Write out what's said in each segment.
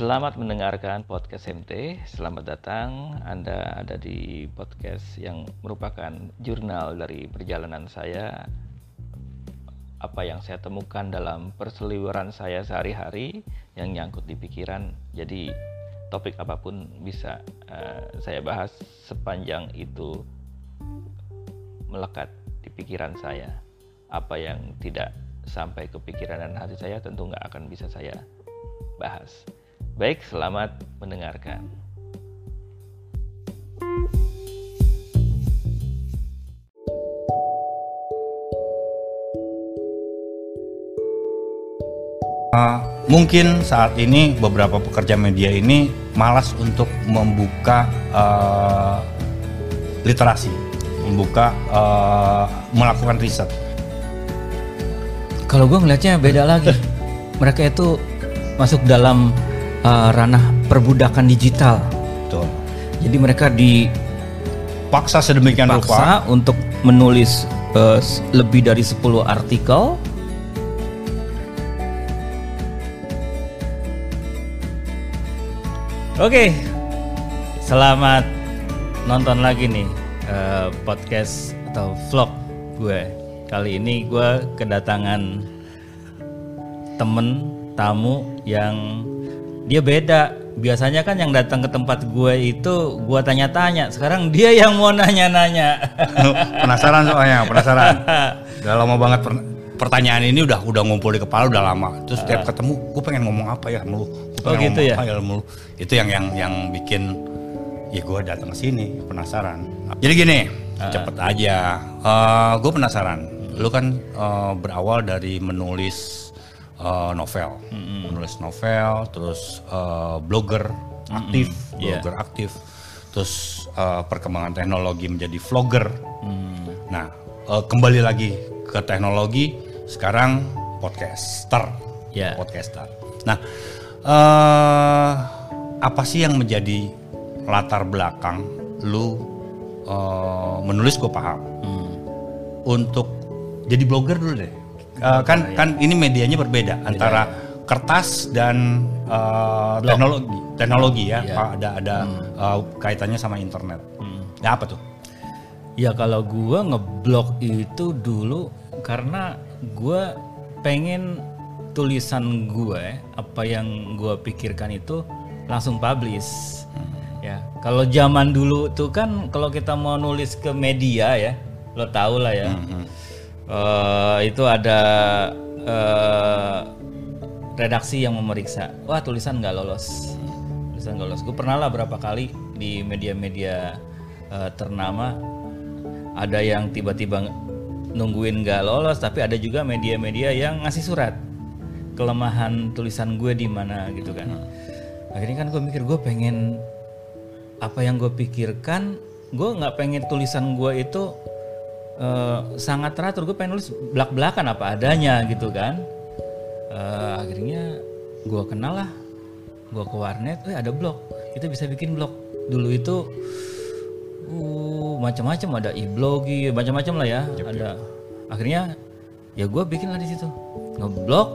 Selamat mendengarkan podcast MT. Selamat datang. Anda ada di podcast yang merupakan jurnal dari perjalanan saya. Apa yang saya temukan dalam perseliweran saya sehari-hari yang nyangkut di pikiran. Jadi topik apa pun bisa uh, saya bahas sepanjang itu melekat di pikiran saya. Apa yang tidak sampai ke pikiran dan hati saya tentu nggak akan bisa saya bahas. Baik, selamat mendengarkan. Uh, mungkin saat ini beberapa pekerja media ini malas untuk membuka uh, literasi, membuka uh, melakukan riset. Kalau gue ngelihatnya beda lagi. Mereka itu masuk dalam uh, ranah perbudakan digital. Betul. Jadi mereka dipaksa sedemikian rupa untuk menulis uh, lebih dari 10 artikel Oke, selamat nonton lagi nih uh, podcast atau vlog gue. Kali ini gue kedatangan temen tamu yang dia beda. Biasanya kan yang datang ke tempat gue itu gue tanya-tanya. Sekarang dia yang mau nanya-nanya. penasaran soalnya, penasaran. Udah lama banget pertanyaan ini udah udah ngumpul di kepala udah lama. Terus setiap uh. ketemu, gue pengen ngomong apa ya lu? Oh gitu ya. ya lu? Itu yang yang yang bikin ya gue datang ke sini penasaran. Jadi gini, uh. cepet aja. Uh, eh, gue penasaran. Lu kan uh, berawal dari menulis uh, novel, mm-hmm. menulis novel, terus uh, blogger aktif, mm-hmm. blogger yeah. aktif, terus uh, perkembangan teknologi menjadi vlogger. Mm. Nah, uh, kembali lagi ke teknologi sekarang podcaster, yeah. podcaster. Nah, uh, apa sih yang menjadi latar belakang lu uh, menulis gue paham. Hmm. Untuk jadi blogger dulu deh. Uh, kan ya. kan ini medianya berbeda Beda, antara ya. kertas dan uh, teknologi teknologi ya, ya. ada ada hmm. uh, kaitannya sama internet. Hmm. Ya apa tuh? Ya kalau gua ngeblog itu dulu karena gue pengen tulisan gue apa yang gue pikirkan itu langsung publish hmm. ya kalau zaman dulu tuh kan kalau kita mau nulis ke media ya lo tau lah ya hmm. Uh, itu ada uh, redaksi yang memeriksa. Wah tulisan nggak lolos. Tulisan nggak lolos. Gue pernah lah berapa kali di media-media uh, ternama ada yang tiba-tiba nungguin gak lolos tapi ada juga media-media yang ngasih surat kelemahan tulisan gue di mana gitu kan. Hmm. akhirnya kan gue mikir gue pengen apa yang gue pikirkan gue nggak pengen tulisan gue itu uh, sangat teratur. Gue pengen nulis belak belakan apa adanya gitu kan. Uh, akhirnya gue kenal lah. Gue ke warnet eh ada blog. Kita bisa bikin blog. Dulu itu uh macam-macam. Ada e-blogi macam-macam lah ya. Yep, ada. Akhirnya ya gue bikin lah di situ. Ngeblog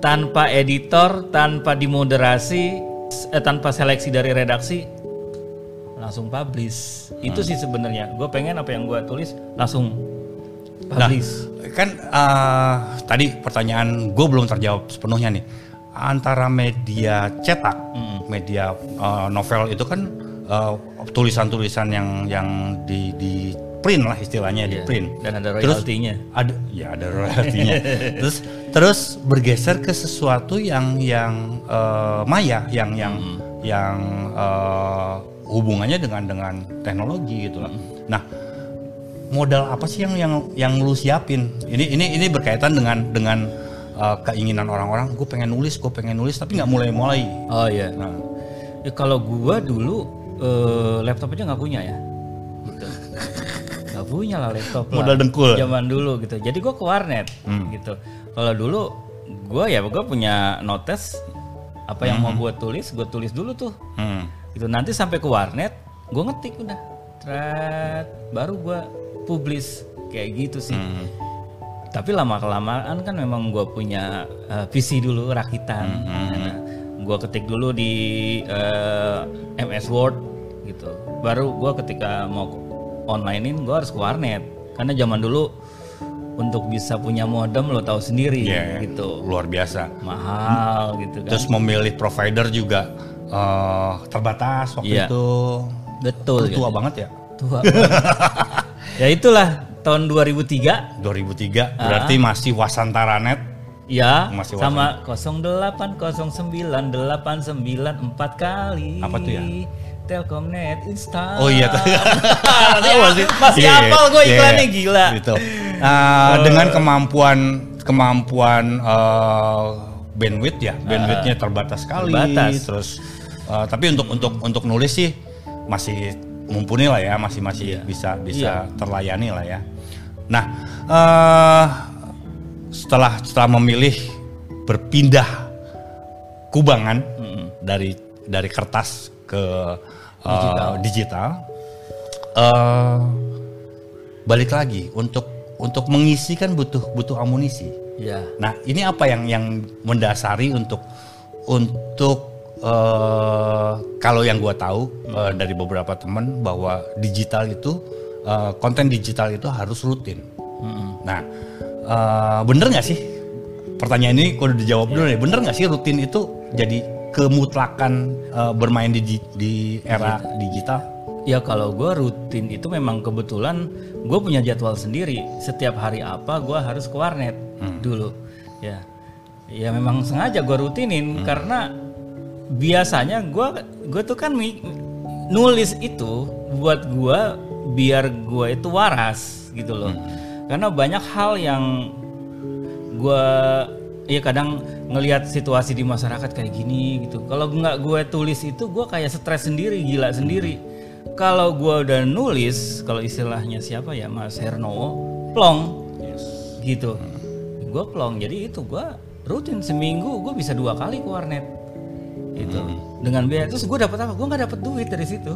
tanpa editor tanpa dimoderasi eh, tanpa seleksi dari redaksi langsung publish hmm. itu sih sebenarnya gue pengen apa yang gue tulis langsung publish nah, kan uh, tadi pertanyaan gue belum terjawab sepenuhnya nih antara media cetak, hmm. media uh, novel itu kan uh, tulisan-tulisan yang yang di di print lah istilahnya yeah. di iya. print dan ada royaltinya ada ya ada royaltinya terus terus bergeser ke sesuatu yang yang uh, maya yang yang hmm. yang uh, hubungannya dengan dengan teknologi gitu lah hmm. nah modal apa sih yang yang yang lu siapin? Ini ini ini berkaitan dengan dengan uh, keinginan orang-orang. Gue pengen nulis gue pengen nulis tapi nggak mulai-mulai. Oh iya. Nah. ya, kalau gue dulu uh, laptop aja nggak punya ya. Gitu nggak punya lah laptop modal dengkul. Zaman dulu gitu. Jadi gue ke warnet hmm. gitu. Kalau dulu gue ya gue punya notes apa yang hmm. mau gue tulis gue tulis dulu tuh. Hmm. Gitu nanti sampai ke warnet gue ngetik udah Tret, baru gue publish kayak gitu sih hmm. tapi lama kelamaan kan memang gue punya uh, visi dulu rakitan hmm. nah, gua ketik dulu di eh, MS Word gitu. Baru gua ketika mau onlinein gua harus ke warnet. Karena zaman dulu untuk bisa punya modem lo tahu sendiri Iya, gitu. luar biasa. Mahal gitu kan. Terus memilih provider juga eh, terbatas waktu Iya. itu. Betul. Lu tua kan? banget ya. Tua. ya itulah tahun 2003 2003 berarti masih Wasantaranet. Ya, Masih sama 0809899 empat kali. Apa tuh ya? Telkomnet Instan. Oh iya. masih masih Iya, hafal gue iya, iklannya iya. gila. Gitu. Nah, dengan kemampuan kemampuan eh, bandwidth ya, bandwidthnya terbatas sekali. terbatas. Terus eh, tapi untuk untuk untuk nulis sih masih mumpuni lah ya, masih masih Iya. bisa bisa terlayani lah ya. Nah, eh setelah setelah memilih berpindah kubangan dari dari kertas ke eh, digital, eh, balik lagi untuk untuk mengisi kan butuh butuh amunisi. Ya. Nah, ini apa yang yang mendasari untuk untuk eh, kalau yang gua tahu eh, dari beberapa teman bahwa digital itu eh, konten digital itu harus rutin. Nah, eh, bener nggak sih? Pertanyaan ini kalau dijawab dulu nih, bener nggak sih rutin itu jadi kemutlakan eh, bermain di di era digital? Ya kalau gue rutin itu memang kebetulan gue punya jadwal sendiri. Setiap hari apa gue harus ke warnet dulu. Ya, ya memang sengaja gue rutinin karena biasanya gue gue tuh kan nulis itu buat gue biar gue itu waras gitu loh. Karena banyak hal yang gue ya kadang ngelihat situasi di masyarakat kayak gini gitu. Kalau nggak gue tulis itu gue kayak stres sendiri, gila sendiri. Kalau gue udah nulis, kalau istilahnya siapa ya Mas Hernowo, plong, gitu. Gue plong, jadi itu gue rutin seminggu gue bisa dua kali ke warnet, gitu. Dengan biaya terus gue dapat apa? Gue nggak dapat duit dari situ.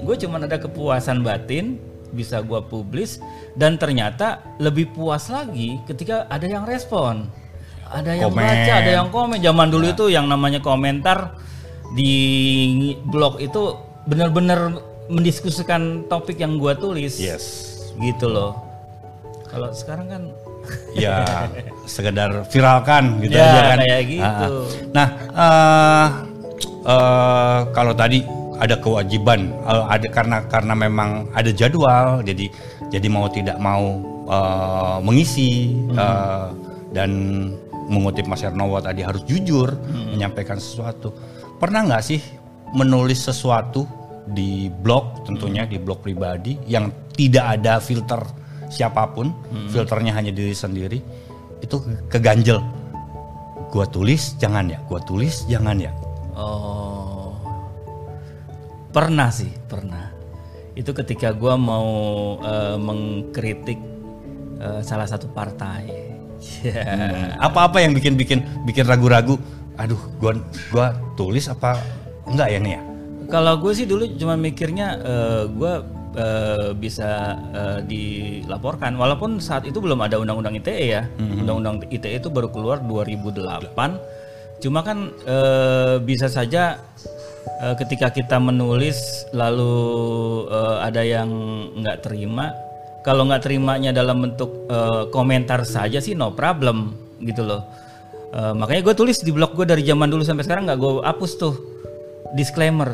Gue cuman ada kepuasan batin bisa gue publis dan ternyata lebih puas lagi ketika ada yang respon ada yang Komen. baca ada yang komen zaman dulu itu yang namanya komentar di blog itu benar-benar mendiskusikan topik yang gua tulis Yes. gitu loh kalau sekarang kan ya sekedar viralkan gitu Ya, aja kan. kayak gitu. Ah, ah. Nah, eh eh, kalau tadi ada kewajiban, eh, ada karena karena memang ada jadwal, jadi jadi mau tidak mau eh, mengisi eh, dan mengutip Mas Hernowo tadi harus jujur menyampaikan sesuatu. Pernah nggak sih menulis sesuatu di blog, tentunya di blog pribadi yang tidak ada filter siapa pun, filternya hanya diri sendiri, itu keganjel. Gua tulis jangan ya, gua tulis jangan ya. Oh pernah sih pernah itu ketika gua mau eh, mengkritik eh, salah satu partai Ya. Apa-apa yang bikin bikin bikin ragu-ragu. Aduh, gua gua tulis apa enggak ya nih ya? Kalau gue sih dulu cuma mikirnya eh, gue eh, bisa eh, dilaporkan, walaupun saat itu belum ada undang-undang ITE ya. Undang-undang ITE itu baru keluar 2008. Cuma kan eh, bisa saja eh, ketika kita menulis lalu eh, ada yang nggak terima. Kalau nggak terimanya dalam bentuk eh, komentar saja sih no problem gitu loh. Eh, makanya gue tulis di blog gue dari zaman dulu sampai sekarang nggak gue hapus tuh disclaimer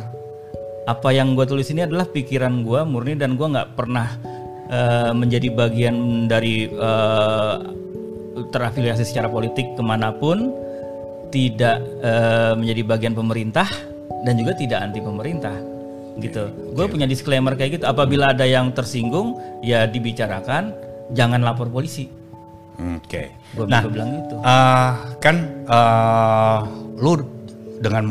apa yang gue tulis ini adalah pikiran gue murni dan gue nggak pernah eh, menjadi bagian dari eh, terafiliasi secara politik ke mana pun tidak eh, menjadi bagian pemerintah dan juga tidak anti pemerintah gitu. Gue punya disclaimer kayak gitu apabila ada yang tersinggung ya dibicarakan jangan lapor polisi. Oke. gue Nah, bilang gitu. eh, kan eh, lu dengan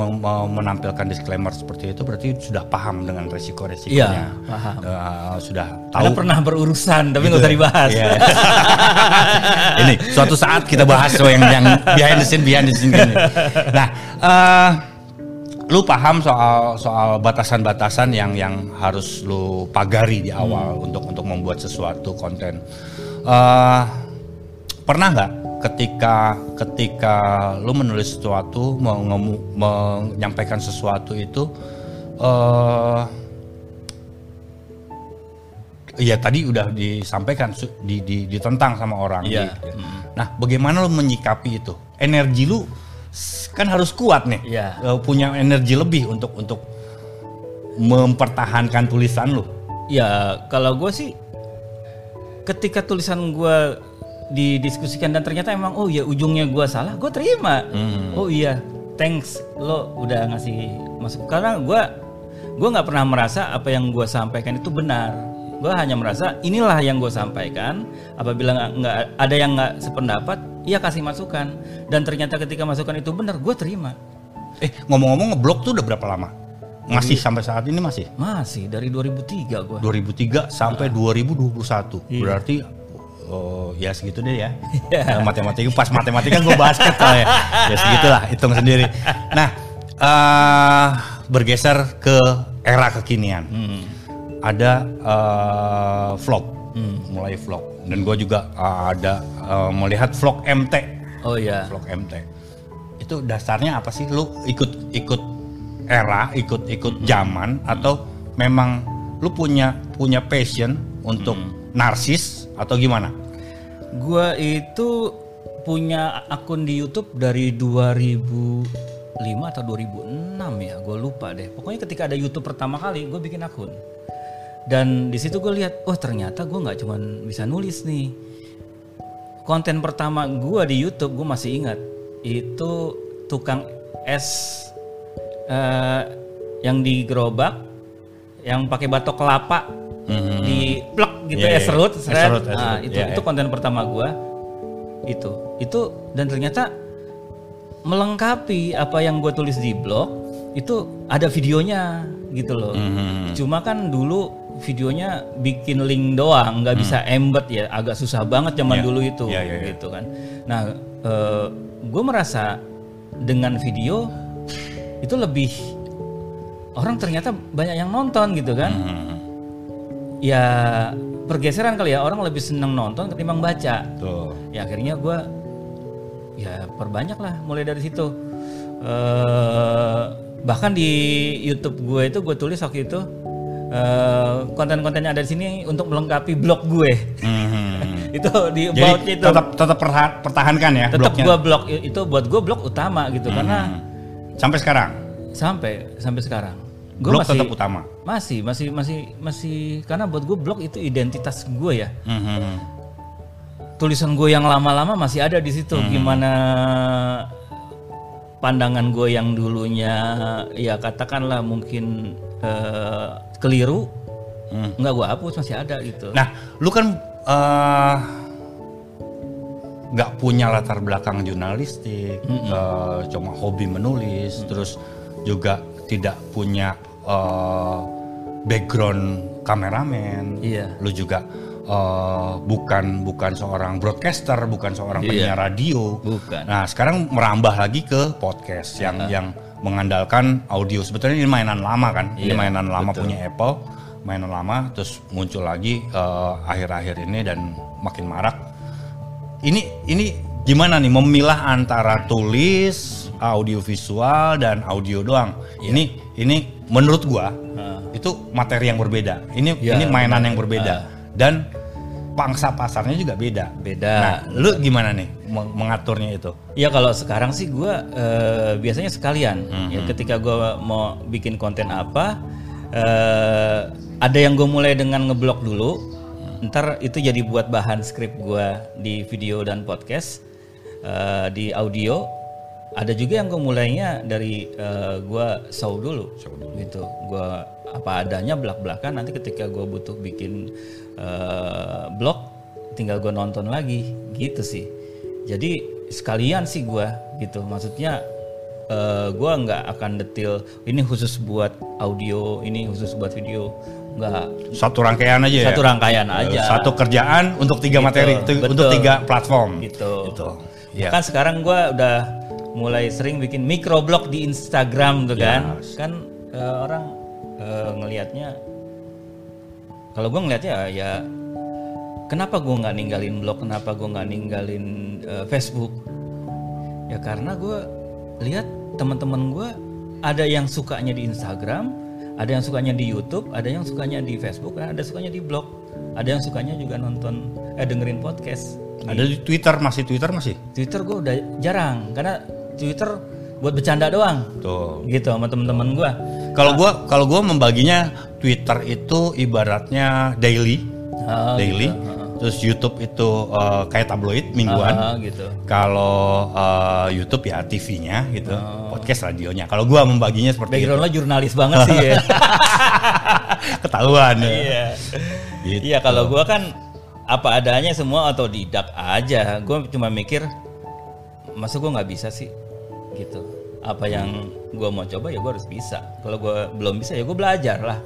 menampilkan disclaimer seperti itu berarti sudah paham dengan resiko-resikonya. Iya, paham. Eh, sudah tahu karena pernah berurusan tapi nggak usah dibahas Iya. ini suatu saat kita bahas so yang yang behind the scene behind the scene. Nah, eh, lu paham soal soal batasan-batasan yang yang harus lu pagari di awal untuk untuk membuat sesuatu konten. Eh, pernah nggak ketika ketika lu menulis sesuatu mengemu, menyampaikan sesuatu itu eh Iya tadi udah disampaikan di, di, ditentang sama orang. Iya. Di- Nah, bagaimana lu menyikapi itu? Energi lu kan harus kuat nih. Iya. Eh, punya energi lebih untuk untuk mempertahankan tulisan lu. Ya kalau gue sih ketika tulisan gue didiskusikan dan ternyata emang oh ya ujungnya gue salah, gue terima. Oh iya, thanks lo udah ngasih masuk karena gue gue nggak pernah merasa apa yang gue sampaikan itu benar. Gue hanya merasa inilah yang gue sampaikan. Apabila nggak- ada yang nggak sependapat, iya kasih masukan. Dan ternyata ketika masukan itu benar, gue terima. Eh, ngomong-ngomong ngeblok tuh udah berapa lama? Masih sampai saat ini masih? Masih dari 2003 gue. 2003 sampai 2021. Iya. Berarti oh ya segitu deh ya. Nah, matematika pas matematika gue basket lah ya. Ya segitulah hitung sendiri. Nah, eh bergeser ke era kekinian. Hmm. Ada eh, vlog, mulai vlog. Dan gue juga eh, ada eh, melihat vlog MT, Oh iya. vlog MT. Itu dasarnya apa sih? Lu ikut ikut era, ikut ikut zaman atau memang lu punya punya passion untuk narsis atau gimana? Gua itu punya akun di YouTube dari 2005 atau 2006 ya, gue lupa deh. Pokoknya ketika ada YouTube pertama kali, gue bikin akun. Dan di situ gue lihat, oh ternyata gue nggak cuman bisa nulis nih. Konten pertama gue di YouTube, gue masih ingat itu tukang es eh, yang di gerobak, yang pakai batok kelapa di plek gitu Iya, ya iya. serut, Es seret. serut, es Nah, itu Iya, itu iya. konten pertama gua itu itu dan ternyata melengkapi apa yang gue tulis di blog itu ada videonya gitu loh Mhm. cuma kan dulu videonya bikin link doang nggak bisa embed ya agak susah banget zaman Iya. dulu itu Iya, iya, iya. gitu kan nah gue merasa dengan video itu lebih orang ternyata banyak yang nonton gitu kan Mhm. Ya pergeseran kali ya. Orang lebih seneng nonton ketimbang baca. Tuh. ya akhirnya gue ya perbanyak lah mulai dari situ. Eh bahkan di YouTube gue itu gue tulis waktu itu eh, konten-konten yang ada di sini untuk melengkapi blog gue. Mhm. itu di Jadi about itu. tetap tetap pertahankan ya tetap gue blog itu buat gue blog utama gitu. Karena Mhm. sampai sekarang? Sampai sampai sekarang gue blog masih tetap utama. masih masih masih masih karena buat gue blog itu identitas gue ya. Mhm. tulisan gue yang lama-lama masih ada di situ gimana pandangan gue yang dulunya ya katakanlah mungkin eh, keliru nggak gue hapus masih ada gitu. Nah, lu kan eh, nggak punya latar belakang jurnalistik, eh, cuma hobi menulis, terus juga tidak punya eh, background kameramen. Iya. Lu juga eh, bukan bukan seorang broadcaster, bukan seorang Iya. penyiar radio. bukan Nah, sekarang merambah lagi ke podcast yang yang mengandalkan audio. Sebetulnya ini mainan lama kan? ini Iya, mainan lama betul. punya Apple, mainan lama terus muncul lagi eh, akhir-akhir ini dan makin marak. Ini ini gimana nih memilah antara tulis, audio visual dan audio doang? Iya. Ini ini menurut gua itu materi yang berbeda. Ini Iya, ini mainan benar. yang berbeda dan pangsa pasarnya juga beda. beda Nah, lu gimana nih meng- mengaturnya itu? Ya kalau sekarang sih gue biasanya sekalian. Ya ketika gue mau bikin konten apa, eh, ada yang gue mulai dengan ngeblok dulu. Ntar itu jadi buat bahan skrip gue di video dan podcast, eh, di audio. Ada juga yang gue mulainya dari gue show dulu, gitu. Gue apa adanya belak-belakan. Nanti ketika gue butuh bikin eh, blog, tinggal gue nonton lagi, gitu sih. Jadi sekalian sih gua gitu. Maksudnya eh, gua nggak akan detail ini khusus buat audio, ini khusus buat video. Nggak Satu rangkaian aja ya. satu rangkaian aja. Satu kerjaan untuk tiga Gitu, materi, betul. untuk tiga platform. gitu. Gitu. Iya. Kan sekarang gua udah mulai sering bikin microblog di Instagram tuh kan. Yes. Kan eh, orang eh, ngelihatnya kalau gua ngelihatnya ya kenapa gue nggak ninggalin blog kenapa gue nggak ninggalin eh, Facebook ya karena gue lihat teman-teman gue ada yang sukanya di Instagram ada yang sukanya di YouTube ada yang sukanya di Facebook ada yang sukanya di blog ada yang sukanya juga nonton eh dengerin podcast Ada di Twitter masih Twitter masih. Twitter gue udah jarang karena Twitter buat bercanda doang Tuh. gitu sama temen-temen gue Kalau gua kalau gua membaginya Twitter itu ibaratnya daily, Ah, daily. Terus YouTube itu eh, kayak tabloid mingguan. Ah, gitu Kalau eh, YouTube ya TV-nya gitu, podcast radionya. Kalau gua membaginya seperti itu. background lo jurnalis banget sih ya Ketahuan ya. iya Gitu. iya kalau gue kan apa adanya semua otodidak aja gue cuma mikir masa gue nggak bisa sih gitu apa yang gue mau coba ya gue harus bisa kalau gue belum bisa ya gue belajar lah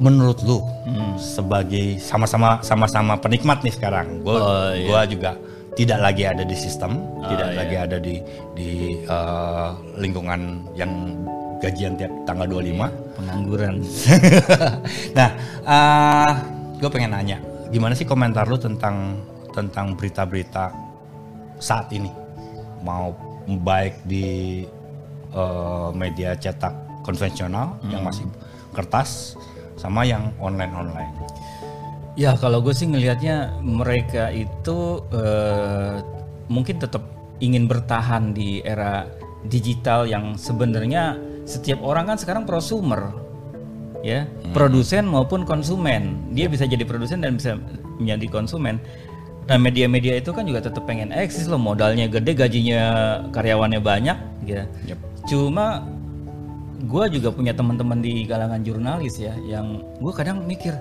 Menurut lu Hmm. sebagai sama-sama sama-sama penikmat nih sekarang, gua Oh, iya. gua juga tidak lagi ada di sistem, Oh, tidak iya. lagi ada di di eh, lingkungan yang gajian tiap tanggal 25. pengangguran nah, gue pengen nanya, gimana sih komentar lu tentang tentang berita-berita saat ini, mau baik di eh, media cetak konvensional yang masih kertas, sama yang online online. Ya kalau gue sih ngelihatnya mereka itu eh, mungkin tetap ingin bertahan di era digital yang sebenarnya setiap orang kan sekarang prosumer, ya produsen maupun konsumen. Dia bisa jadi produsen dan bisa menjadi konsumen. Nah media-media itu kan juga tetap pengen eksis loh modalnya gede gajinya karyawannya banyak, gitu. Yep. Cuma gue juga punya teman-teman di kalangan jurnalis ya, yang gue kadang mikir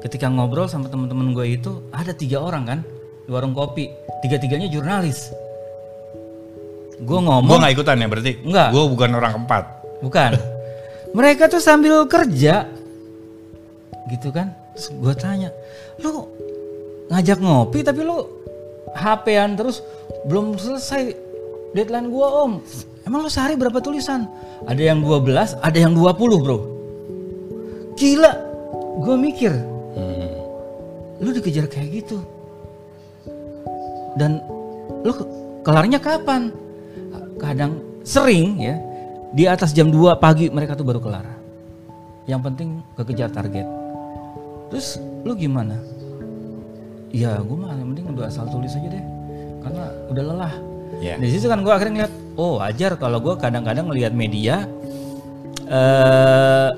ketika ngobrol sama teman-teman gue itu ada tiga orang kan di warung kopi, tiga-tiganya jurnalis. Gue Gue ngomong nggak ikutan ya berarti? Nggak. Gue bukan orang keempat. bukan, mereka tuh sambil kerja, gitu kan? Gue tanya, lu ngajak ngopi tapi lu HP-an terus belum selesai deadline gua om. Emang lu sehari berapa tulisan? Ada yang 12, ada yang 20 bro. Gila, gue mikir, Hmm. lu dikejar kayak gitu. Dan lu ke- kelarnya kapan? Kadang sering ya, di atas jam 2 pagi mereka tuh baru kelar. Yang penting kekejar target. Terus lu gimana? Ya gue mah yang penting udah asal tulis aja deh. Karena udah lelah. Ya. Di situ kan gue akhirnya ngeliat, oh wajar kalau gue kadang-kadang ngeliat media eh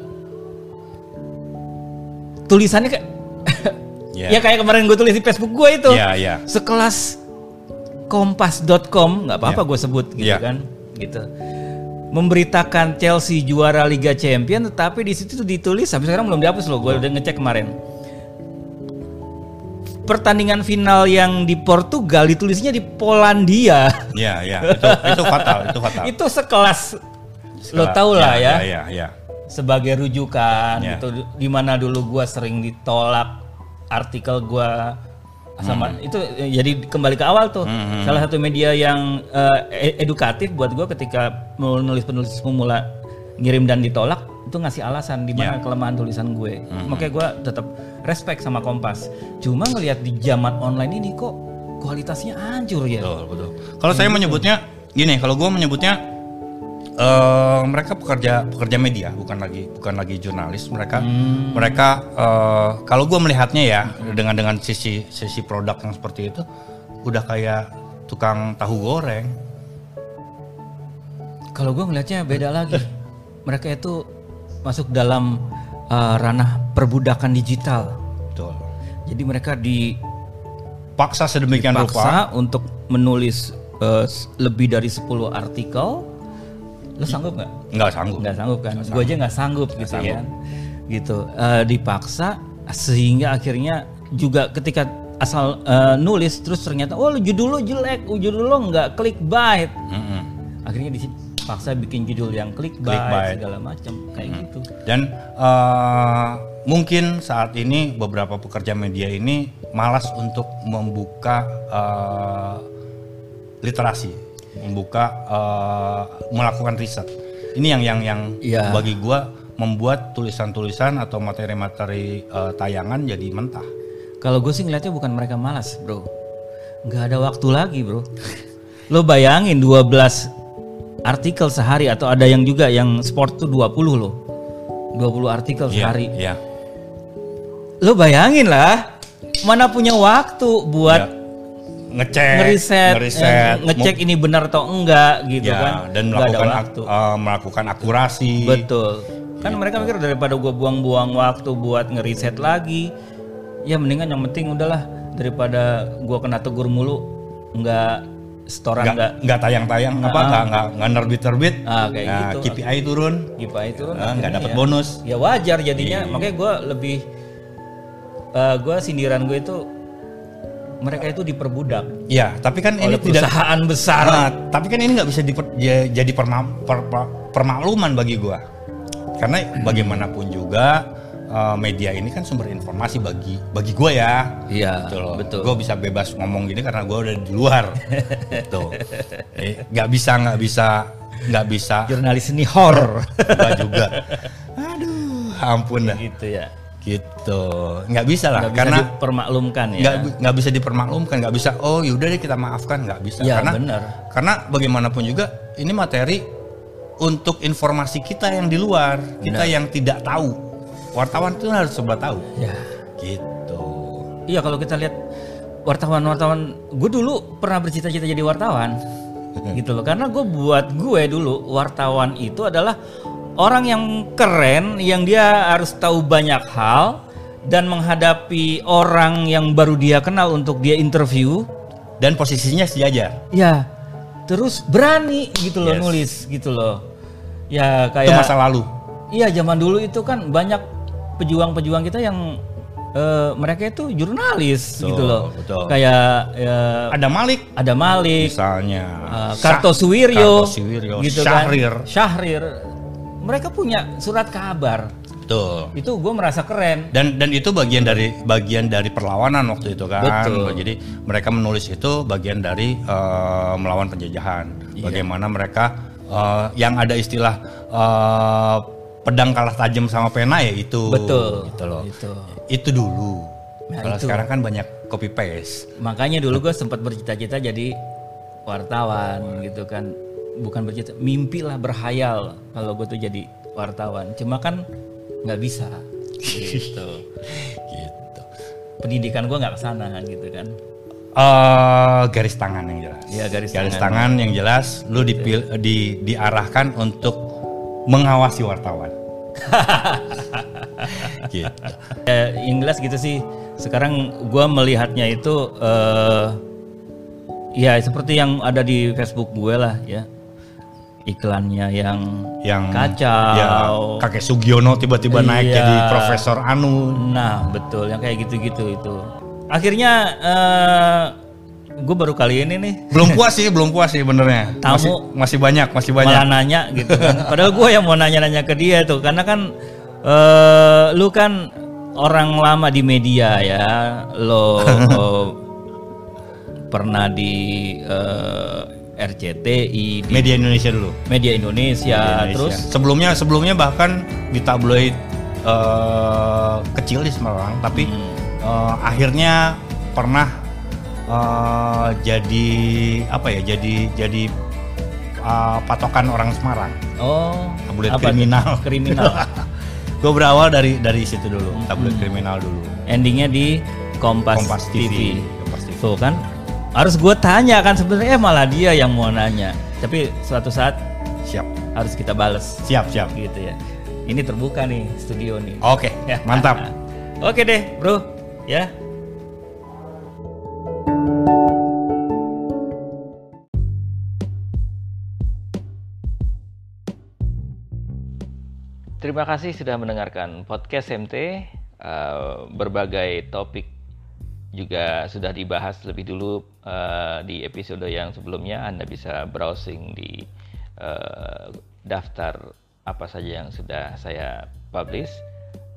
tulisannya kayak Ya. ya kayak kemarin gue tulis di Facebook gue itu Iya, iya. sekelas kompas.com nggak apa-apa Ya. gue sebut gitu Ya. kan gitu memberitakan Chelsea juara Liga Champion tetapi di situ ditulis sampai sekarang belum dihapus loh gue udah ngecek kemarin pertandingan final yang di Portugal ditulisnya di Polandia Iya, iya. Itu itu fatal, itu fatal. itu sekelas lo tau lah ya, Iya, iya, iya. sebagai rujukan Ya. gitu di mana dulu gua sering ditolak artikel gua sama Hmm. itu jadi kembali ke awal tuh salah satu media yang e- edukatif buat gua ketika menulis penulis pemula ngirim dan ditolak itu ngasih alasan di mana Ya. kelemahan tulisan gue makanya gua tetap respect sama Kompas cuma ngelihat di zaman online ini kok kualitasnya hancur ya Betul, betul. Kalau saya menyebutnya gini, kalau gue menyebutnya eh mereka pekerja pekerja media, bukan lagi bukan lagi jurnalis. Mereka mereka eh, kalau gue melihatnya ya dengan dengan sisi sisi produk yang seperti itu, udah kayak tukang tahu goreng. Kalau gue ngelihatnya beda lagi. Mereka itu masuk dalam uh, ranah perbudakan digital. Betul. Jadi mereka Paksa sedemikian rupa. dipaksa untuk menulis uh, lebih dari 10 artikel. Lo sanggup nggak? Nggak sanggup. Nggak sanggup kan? Gue aja nggak sanggup gitu kan. Gitu. Uh, dipaksa sehingga akhirnya juga ketika asal uh, nulis terus ternyata oh judul lo jelek, oh, judul lo nggak clickbait. Mm-mm. akhirnya dipaksa bikin judul yang clickbait, Clickbait. segala macam kayak gitu Dan eh, mungkin saat ini beberapa pekerja media ini malas untuk membuka eh, literasi, membuka eh, melakukan riset. Ini yang yang yang Iya. bagi gua membuat tulisan-tulisan atau materi-materi eh, tayangan jadi mentah. Kalau gue sih ngeliatnya bukan mereka malas, bro. Nggak ada waktu lagi, bro. Lo bayangin 12 artikel sehari atau ada yang juga yang sport tuh 20 loh. 20 artikel Iya, sehari. Iya. Lo bayangin lah, mana punya waktu buat Iya. Ngecek, ngeriset, ngeriset, eh, ngecek ini benar atau enggak gitu ya, kan. dan Nggak melakukan waktu. ak- eh, melakukan akurasi. Betul. Kan mereka mikir daripada gua buang-buang waktu buat ngeriset lagi, ya mendingan yang penting udahlah daripada gua kena tegur mulu, nggak setoran nggak nggak nggak tayang-tayang apa nggak nggak nggak nerbit-nerbit. Ah, kayak Nah, gitu. KPI turun, gipa itu eh, nggak akhirnya dapat ya- bonus. Ya wajar jadinya, makanya gua lebih eh, gua sindiran gue itu mereka itu diperbudak Ya, tapi kan ini oleh tidak perusahaan besar. Nah, tapi kan ini nggak bisa diper- ya- jadi perma- per- per- permakluman bagi gua. Karena bagaimanapun juga eh, media ini kan sumber informasi bagi bagi gua ya. Iya, Gitu loh. betul. Gue bisa bebas ngomong gini karena gua udah di luar. gitu. Eh, Nggak bisa nggak bisa nggak bisa Jurnalis ini horror. Nggak juga. Aduh, ampun dah. gitu ya. Gitu. Nggak bisa lah Nggak bisa karena dipermaklumkan ya. nggak nggak bisa dipermaklumkan nggak bisa oh yaudah deh kita maafkan nggak bisa Ya, karena benar. karena bagaimanapun juga ini materi untuk informasi kita yang di luar kita yang tidak tahu wartawan itu harus coba tahu Ya. gitu Iya kalau kita lihat wartawan-wartawan, gue dulu pernah bercita-cita jadi wartawan, gitu loh. Karena gue buat gue dulu wartawan itu adalah orang yang keren, yang dia harus tahu banyak hal dan menghadapi orang yang baru dia kenal untuk dia interview, dan posisinya sejajar ya terus berani gitu loh Yes. nulis gitu loh. Ya itu kayak masa lalu Iya zaman dulu itu kan banyak pejuang-pejuang kita yang eh, mereka itu jurnalis Betul, gitu loh. betul. Kayak eh, ada Malik ada Malik, misalnya Syah- Kartosuwiryo, Kartosuwiryo, gitu Syahrir kan. Syahrir. Mereka punya surat kabar. betul Itu gue merasa keren. dan dan itu bagian dari bagian dari perlawanan waktu itu kan Betul. jadi mereka menulis itu bagian dari eh, melawan penjajahan Iya. bagaimana mereka eh, yang ada istilah eh, pedang kalah tajam sama pena ya itu Betul. gitu loh Itu. itu dulu Nah, kalau sekarang kan banyak copy paste Makanya dulu gue sempat bercita-cita jadi wartawan gitu kan. Bukan bercita, mimpi lah berhayal kalau gue tuh jadi wartawan. Cuma kan nggak bisa. Gitu. gitu Pendidikan gue nggak ke sana gitu kan. Eh, garis tangan yang jelas Iya, garis tangan. yang jelas lu dipil, di diarahkan untuk mengawasi wartawan gitu Ya, yang jelas gitu sih. Sekarang gue melihatnya itu eh ya seperti yang ada di Facebook gue lah ya. Iklannya yang yang Kacau. ya, kakek Sugiono tiba-tiba naik Iya. jadi Profesor Anu Nah, betul yang kayak gitu-gitu itu. Akhirnya eh gue baru kali ini nih belum puas sih belum puas sih benernya Tamu. masih masih banyak masih malah banyak nanya gitu kan. Padahal gue yang mau nanya-nanya ke dia tuh karena kan eh lu kan orang lama di media ya. Lo pernah di eh, RCTI di media Indonesia dulu media Indonesia, Media Indonesia. terus sebelumnya sebelumnya bahkan di tabloid eh, kecil di Semarang tapi Hmm. eh, akhirnya pernah eh, jadi apa ya jadi jadi eh, patokan orang Semarang oh Tabloid apa kriminal. kriminal gue berawal dari dari situ dulu tabloid Hmm. kriminal dulu endingnya di Kompas, Kompas TV. TV Kompas TV Tuh kan harus gue tanya kan sebenarnya eh, malah dia yang mau nanya. Tapi suatu saat siap harus kita bales siap siap gitu ya. Ini terbuka nih studio nih. oke mantap Oke deh, Bro. Ya. Terima kasih sudah mendengarkan podcast MT. Eh, berbagai topik juga sudah dibahas lebih dulu eh, di episode yang sebelumnya. Anda bisa browsing di eh, daftar apa saja yang sudah saya publish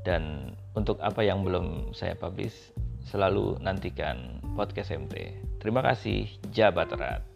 dan untuk apa yang belum saya publish selalu nantikan podcast MT. Terima kasih, Jabat Erat.